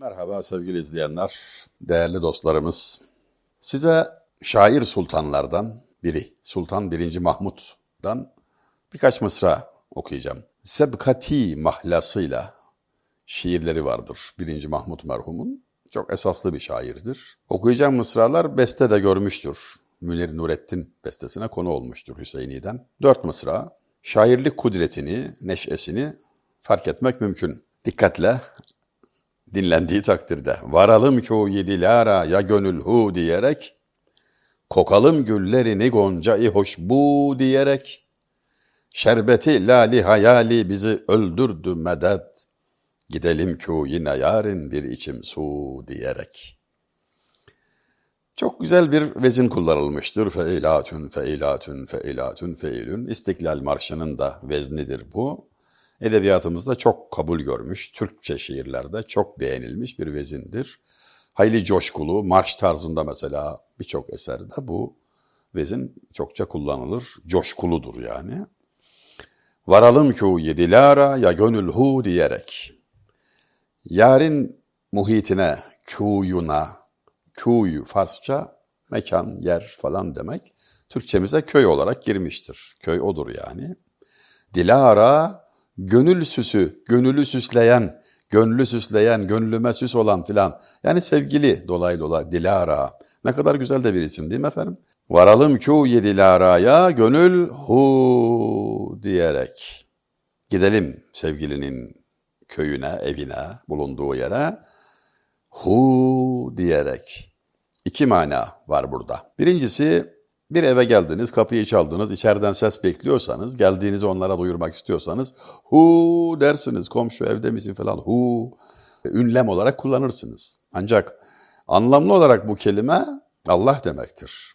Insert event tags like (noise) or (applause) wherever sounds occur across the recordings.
Merhaba sevgili izleyenler, değerli dostlarımız. Size şair sultanlardan biri, Sultan 1. Mahmud'dan birkaç mısra okuyacağım. Sebkati mahlasıyla şiirleri vardır 1. Mahmud merhumun. Çok esaslı bir şairdir. Okuyacağım mısralar beste de görmüştür. Münir Nurettin bestesine konu olmuştur Hüseyini'den. Dört mısra. Şairlik kudretini, neşesini fark etmek mümkün. Dikkatle dinlendiği takdirde varalım ki o yedilara ya gönül hu diyerek kokalım güllerini goncayı hoş bu diyerek şerbeti lali hayali bizi öldürdü medet gidelim ki yine yarın bir içim su diyerek. Çok güzel bir vezin kullanılmıştır. Feilatün, feilatün, feilatün, feilün. İstiklal Marşı'nın da veznidir bu edebiyatımızda çok kabul görmüş, Türkçe şiirlerde çok beğenilmiş bir vezindir. Hayli coşkulu, marş tarzında mesela birçok eserde bu vezin çokça kullanılır, coşkuludur yani. Varalım ki yedilara ya gönül hu diyerek. Yarın muhitine, kuyuna, kuyu Farsça mekan, yer falan demek. Türkçemize köy olarak girmiştir. Köy odur yani. Dilara gönül süsü, gönülü süsleyen, gönlü süsleyen, gönlüme süs olan filan. Yani sevgili dolay dolay Dilara. Ne kadar güzel de bir isim değil mi efendim? Varalım kûye Dilara'ya gönül hu diyerek. Gidelim sevgilinin köyüne, evine, bulunduğu yere hu diyerek. İki mana var burada. Birincisi bir eve geldiniz, kapıyı çaldınız, içeriden ses bekliyorsanız, geldiğinizi onlara duyurmak istiyorsanız hu dersiniz, komşu evde misin falan hu ünlem olarak kullanırsınız. Ancak anlamlı olarak bu kelime Allah demektir.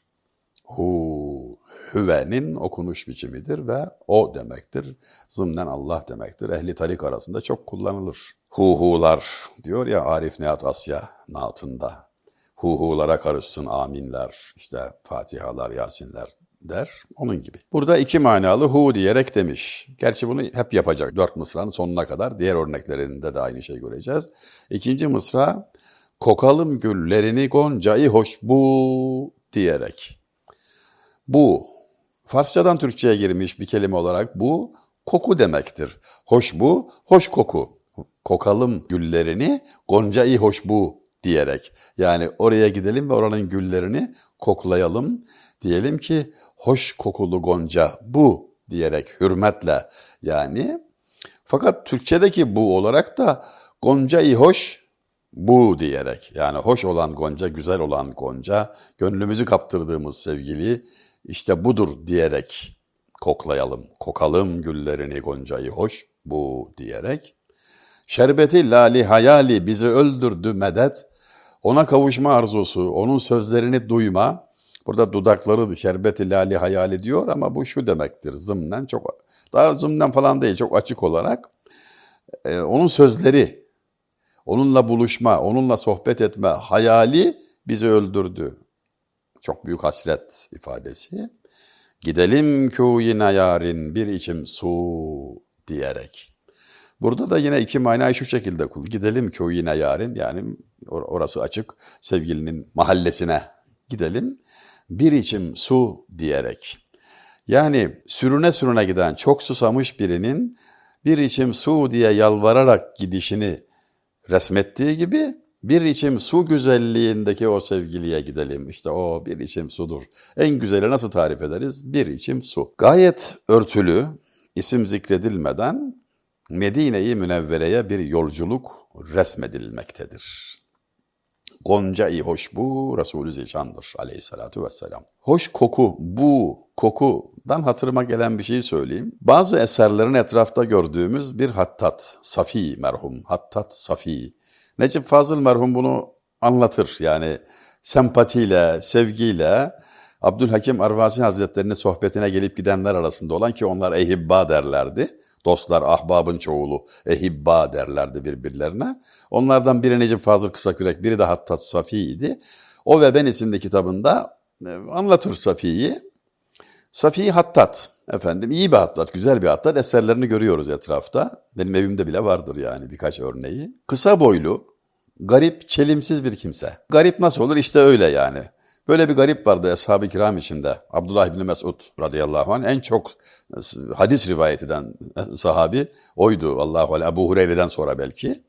Hu, hüvenin okunuş biçimidir ve o demektir. Zımnen Allah demektir. Ehli tarik arasında çok kullanılır. Hu hular diyor ya Arif Nihat Asya naatında huhulara karışsın aminler, işte fatihalar, yasinler der. Onun gibi. Burada iki manalı hu diyerek demiş. Gerçi bunu hep yapacak. Dört mısranın sonuna kadar. Diğer örneklerinde de aynı şey göreceğiz. İkinci mısra kokalım güllerini goncayı hoş bu diyerek. Bu Farsçadan Türkçe'ye girmiş bir kelime olarak bu koku demektir. Hoş bu, hoş koku. Kokalım güllerini goncayı hoş bu diyerek. Yani oraya gidelim ve oranın güllerini koklayalım. Diyelim ki hoş kokulu gonca bu diyerek hürmetle yani. Fakat Türkçedeki bu olarak da gonca-i hoş bu diyerek yani hoş olan gonca, güzel olan gonca, gönlümüzü kaptırdığımız sevgili işte budur diyerek koklayalım. Kokalım güllerini goncayı hoş bu diyerek. Şerbeti lali hayali bizi öldürdü medet. Ona kavuşma arzusu, onun sözlerini duyma. Burada dudakları şerbeti lali hayal ediyor ama bu şu demektir zımnen çok daha zımnen falan değil çok açık olarak e, onun sözleri, onunla buluşma, onunla sohbet etme hayali bizi öldürdü. Çok büyük hasret ifadesi. Gidelim köyüne yarın bir içim su diyerek. Burada da yine iki manayı şu şekilde kul. Gidelim köyüne yarın yani orası açık sevgilinin mahallesine gidelim. Bir içim su diyerek. Yani sürüne sürüne giden çok susamış birinin bir içim su diye yalvararak gidişini resmettiği gibi bir içim su güzelliğindeki o sevgiliye gidelim. İşte o bir içim sudur. En güzeli nasıl tarif ederiz? Bir içim su. Gayet örtülü, isim zikredilmeden Medine-i Münevvere'ye bir yolculuk resmedilmektedir. Gonca-i hoş bu Resulü Zişan'dır aleyhissalatu vesselam. Hoş koku, bu kokudan hatırıma gelen bir şey söyleyeyim. Bazı eserlerin etrafta gördüğümüz bir hattat, Safi merhum, hattat Safi. Necip Fazıl merhum bunu anlatır yani sempatiyle, sevgiyle Abdülhakim Arvasi Hazretleri'nin sohbetine gelip gidenler arasında olan ki onlar ehibba derlerdi. Dostlar, ahbabın çoğulu, ehibba derlerdi birbirlerine. Onlardan biri Necip Fazıl Kısakürek, biri de Hattat Safi idi. O ve Ben isimli kitabında e, anlatır Safi'yi. Safi Hattat, efendim iyi bir Hattat, güzel bir Hattat. Eserlerini görüyoruz etrafta. Benim evimde bile vardır yani birkaç örneği. Kısa boylu, garip, çelimsiz bir kimse. Garip nasıl olur? İşte öyle yani. Böyle bir garip vardı Ashab-ı Kiram içinde. Abdullah İbni Mesud radıyallahu anh en çok hadis rivayet eden sahabi oydu. Allahu aleyhi. Ebu Hureyre'den sonra belki.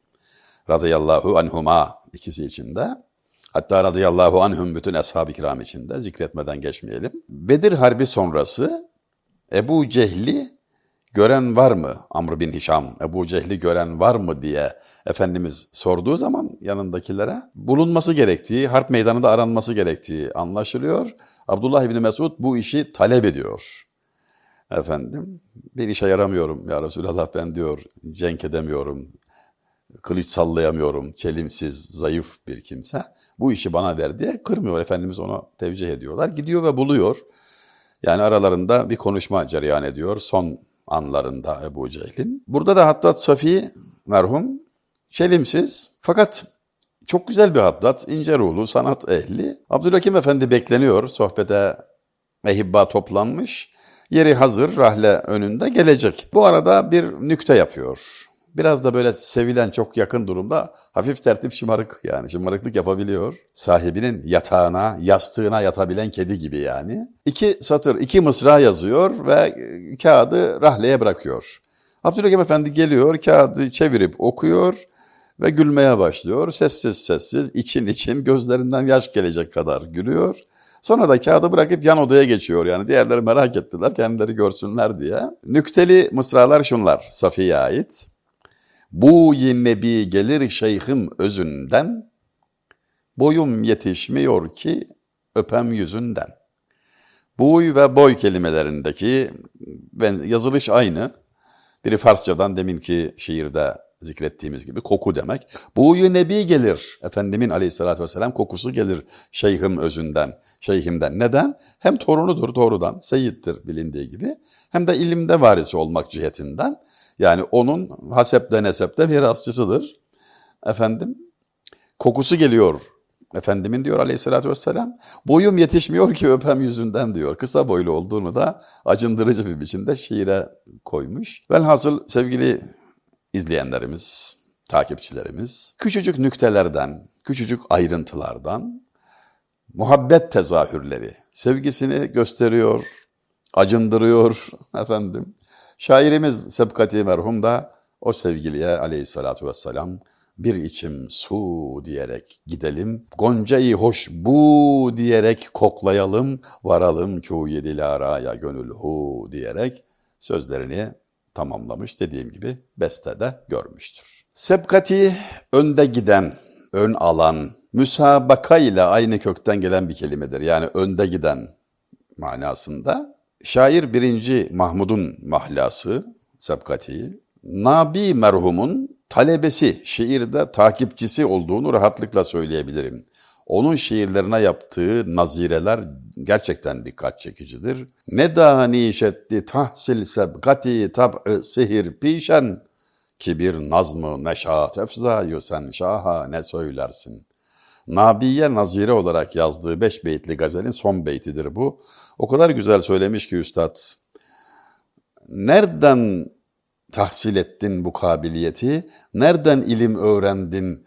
Radıyallahu anhuma ikisi içinde. Hatta radıyallahu anhum bütün ashab-ı kiram içinde zikretmeden geçmeyelim. Bedir Harbi sonrası Ebu Cehli gören var mı? Amr bin Hişam, Ebu Cehli gören var mı diye Efendimiz sorduğu zaman yanındakilere bulunması gerektiği, harp meydanında aranması gerektiği anlaşılıyor. Abdullah İbni Mesud bu işi talep ediyor. Efendim bir işe yaramıyorum ya Resulallah ben diyor cenk edemiyorum, kılıç sallayamıyorum, çelimsiz, zayıf bir kimse. Bu işi bana ver diye kırmıyor. Efendimiz onu tevcih ediyorlar. Gidiyor ve buluyor. Yani aralarında bir konuşma cereyan ediyor son anlarında Ebu Cehil'in. Burada da Hattat Safi merhum çelimsiz fakat çok güzel bir Hattat, ince ruhlu, sanat ehli. Abdülhakim Efendi bekleniyor. Sohbete mehibba toplanmış. Yeri hazır, rahle önünde gelecek. Bu arada bir nükte yapıyor. Biraz da böyle sevilen çok yakın durumda hafif tertip şımarık yani şımarıklık yapabiliyor. Sahibinin yatağına, yastığına yatabilen kedi gibi yani. İki satır, iki mısra yazıyor ve kağıdı rahleye bırakıyor. Abdülhakim Efendi geliyor, kağıdı çevirip okuyor ve gülmeye başlıyor. Sessiz sessiz, için için gözlerinden yaş gelecek kadar gülüyor. Sonra da kağıdı bırakıp yan odaya geçiyor yani. Diğerleri merak ettiler kendileri görsünler diye. Nükteli mısralar şunlar Safiye ait. Bu nebi gelir şeyhim özünden, boyum yetişmiyor ki öpem yüzünden. Buy ve boy kelimelerindeki yazılış aynı. Biri Farsçadan deminki şiirde zikrettiğimiz gibi koku demek. Buyu nebi gelir. Efendimin aleyhissalatü vesselam kokusu gelir şeyhim özünden, şeyhimden. Neden? Hem torunudur doğrudan, seyittir bilindiği gibi. Hem de ilimde varisi olmak cihetinden. Yani onun hasepte nesepte mirasçısıdır. Efendim kokusu geliyor. Efendimin diyor aleyhissalatü vesselam. Boyum yetişmiyor ki öpem yüzünden diyor. Kısa boylu olduğunu da acındırıcı bir biçimde şiire koymuş. Velhasıl sevgili izleyenlerimiz, takipçilerimiz küçücük nüktelerden, küçücük ayrıntılardan muhabbet tezahürleri, sevgisini gösteriyor, acındırıyor (laughs) efendim. Şairimiz Sebkati merhum da o sevgiliye aleyhissalatu vesselam bir içim su diyerek gidelim, Gonca'yı hoş bu diyerek koklayalım, varalım kûye dilaraya gönül hu diyerek sözlerini tamamlamış dediğim gibi bestede görmüştür. Sebkati önde giden, ön alan, müsabaka ile aynı kökten gelen bir kelimedir. Yani önde giden manasında Şair birinci Mahmud'un mahlası, Sebkati, Nabi merhumun talebesi, şiirde takipçisi olduğunu rahatlıkla söyleyebilirim. Onun şiirlerine yaptığı nazireler gerçekten dikkat çekicidir. Ne daha nişetti tahsil sebkati tab'ı sihir pişen ki bir nazmı neşat efzayı sen şaha ne söylersin. Nabiye nazire olarak yazdığı beş beytli gazelin son beytidir bu. O kadar güzel söylemiş ki üstad. Nereden tahsil ettin bu kabiliyeti? Nereden ilim öğrendin?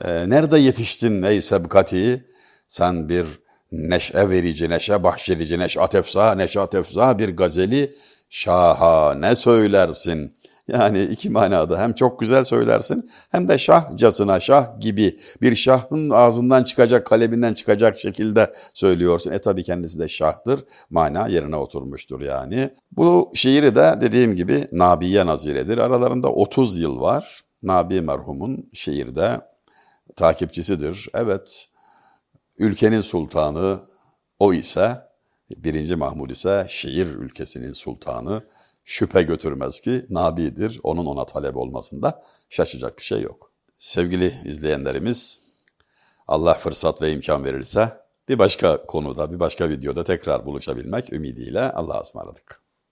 E, nerede yetiştin ey sebkati? Sen bir neşe verici, neşe bahşedici, neşat efsa, neşat efsa bir gazeli şahane söylersin. Yani iki manada hem çok güzel söylersin hem de şahcasına şah gibi bir şahın ağzından çıkacak, kaleminden çıkacak şekilde söylüyorsun. E tabi kendisi de şahtır. Mana yerine oturmuştur yani. Bu şiiri de dediğim gibi Nabiye naziredir. Aralarında 30 yıl var. Nabi merhumun şiirde takipçisidir. Evet, ülkenin sultanı o ise, birinci Mahmud ise şiir ülkesinin sultanı şüphe götürmez ki Nabi'dir. Onun ona talep olmasında şaşacak bir şey yok. Sevgili izleyenlerimiz, Allah fırsat ve imkan verirse bir başka konuda, bir başka videoda tekrar buluşabilmek ümidiyle Allah'a ısmarladık.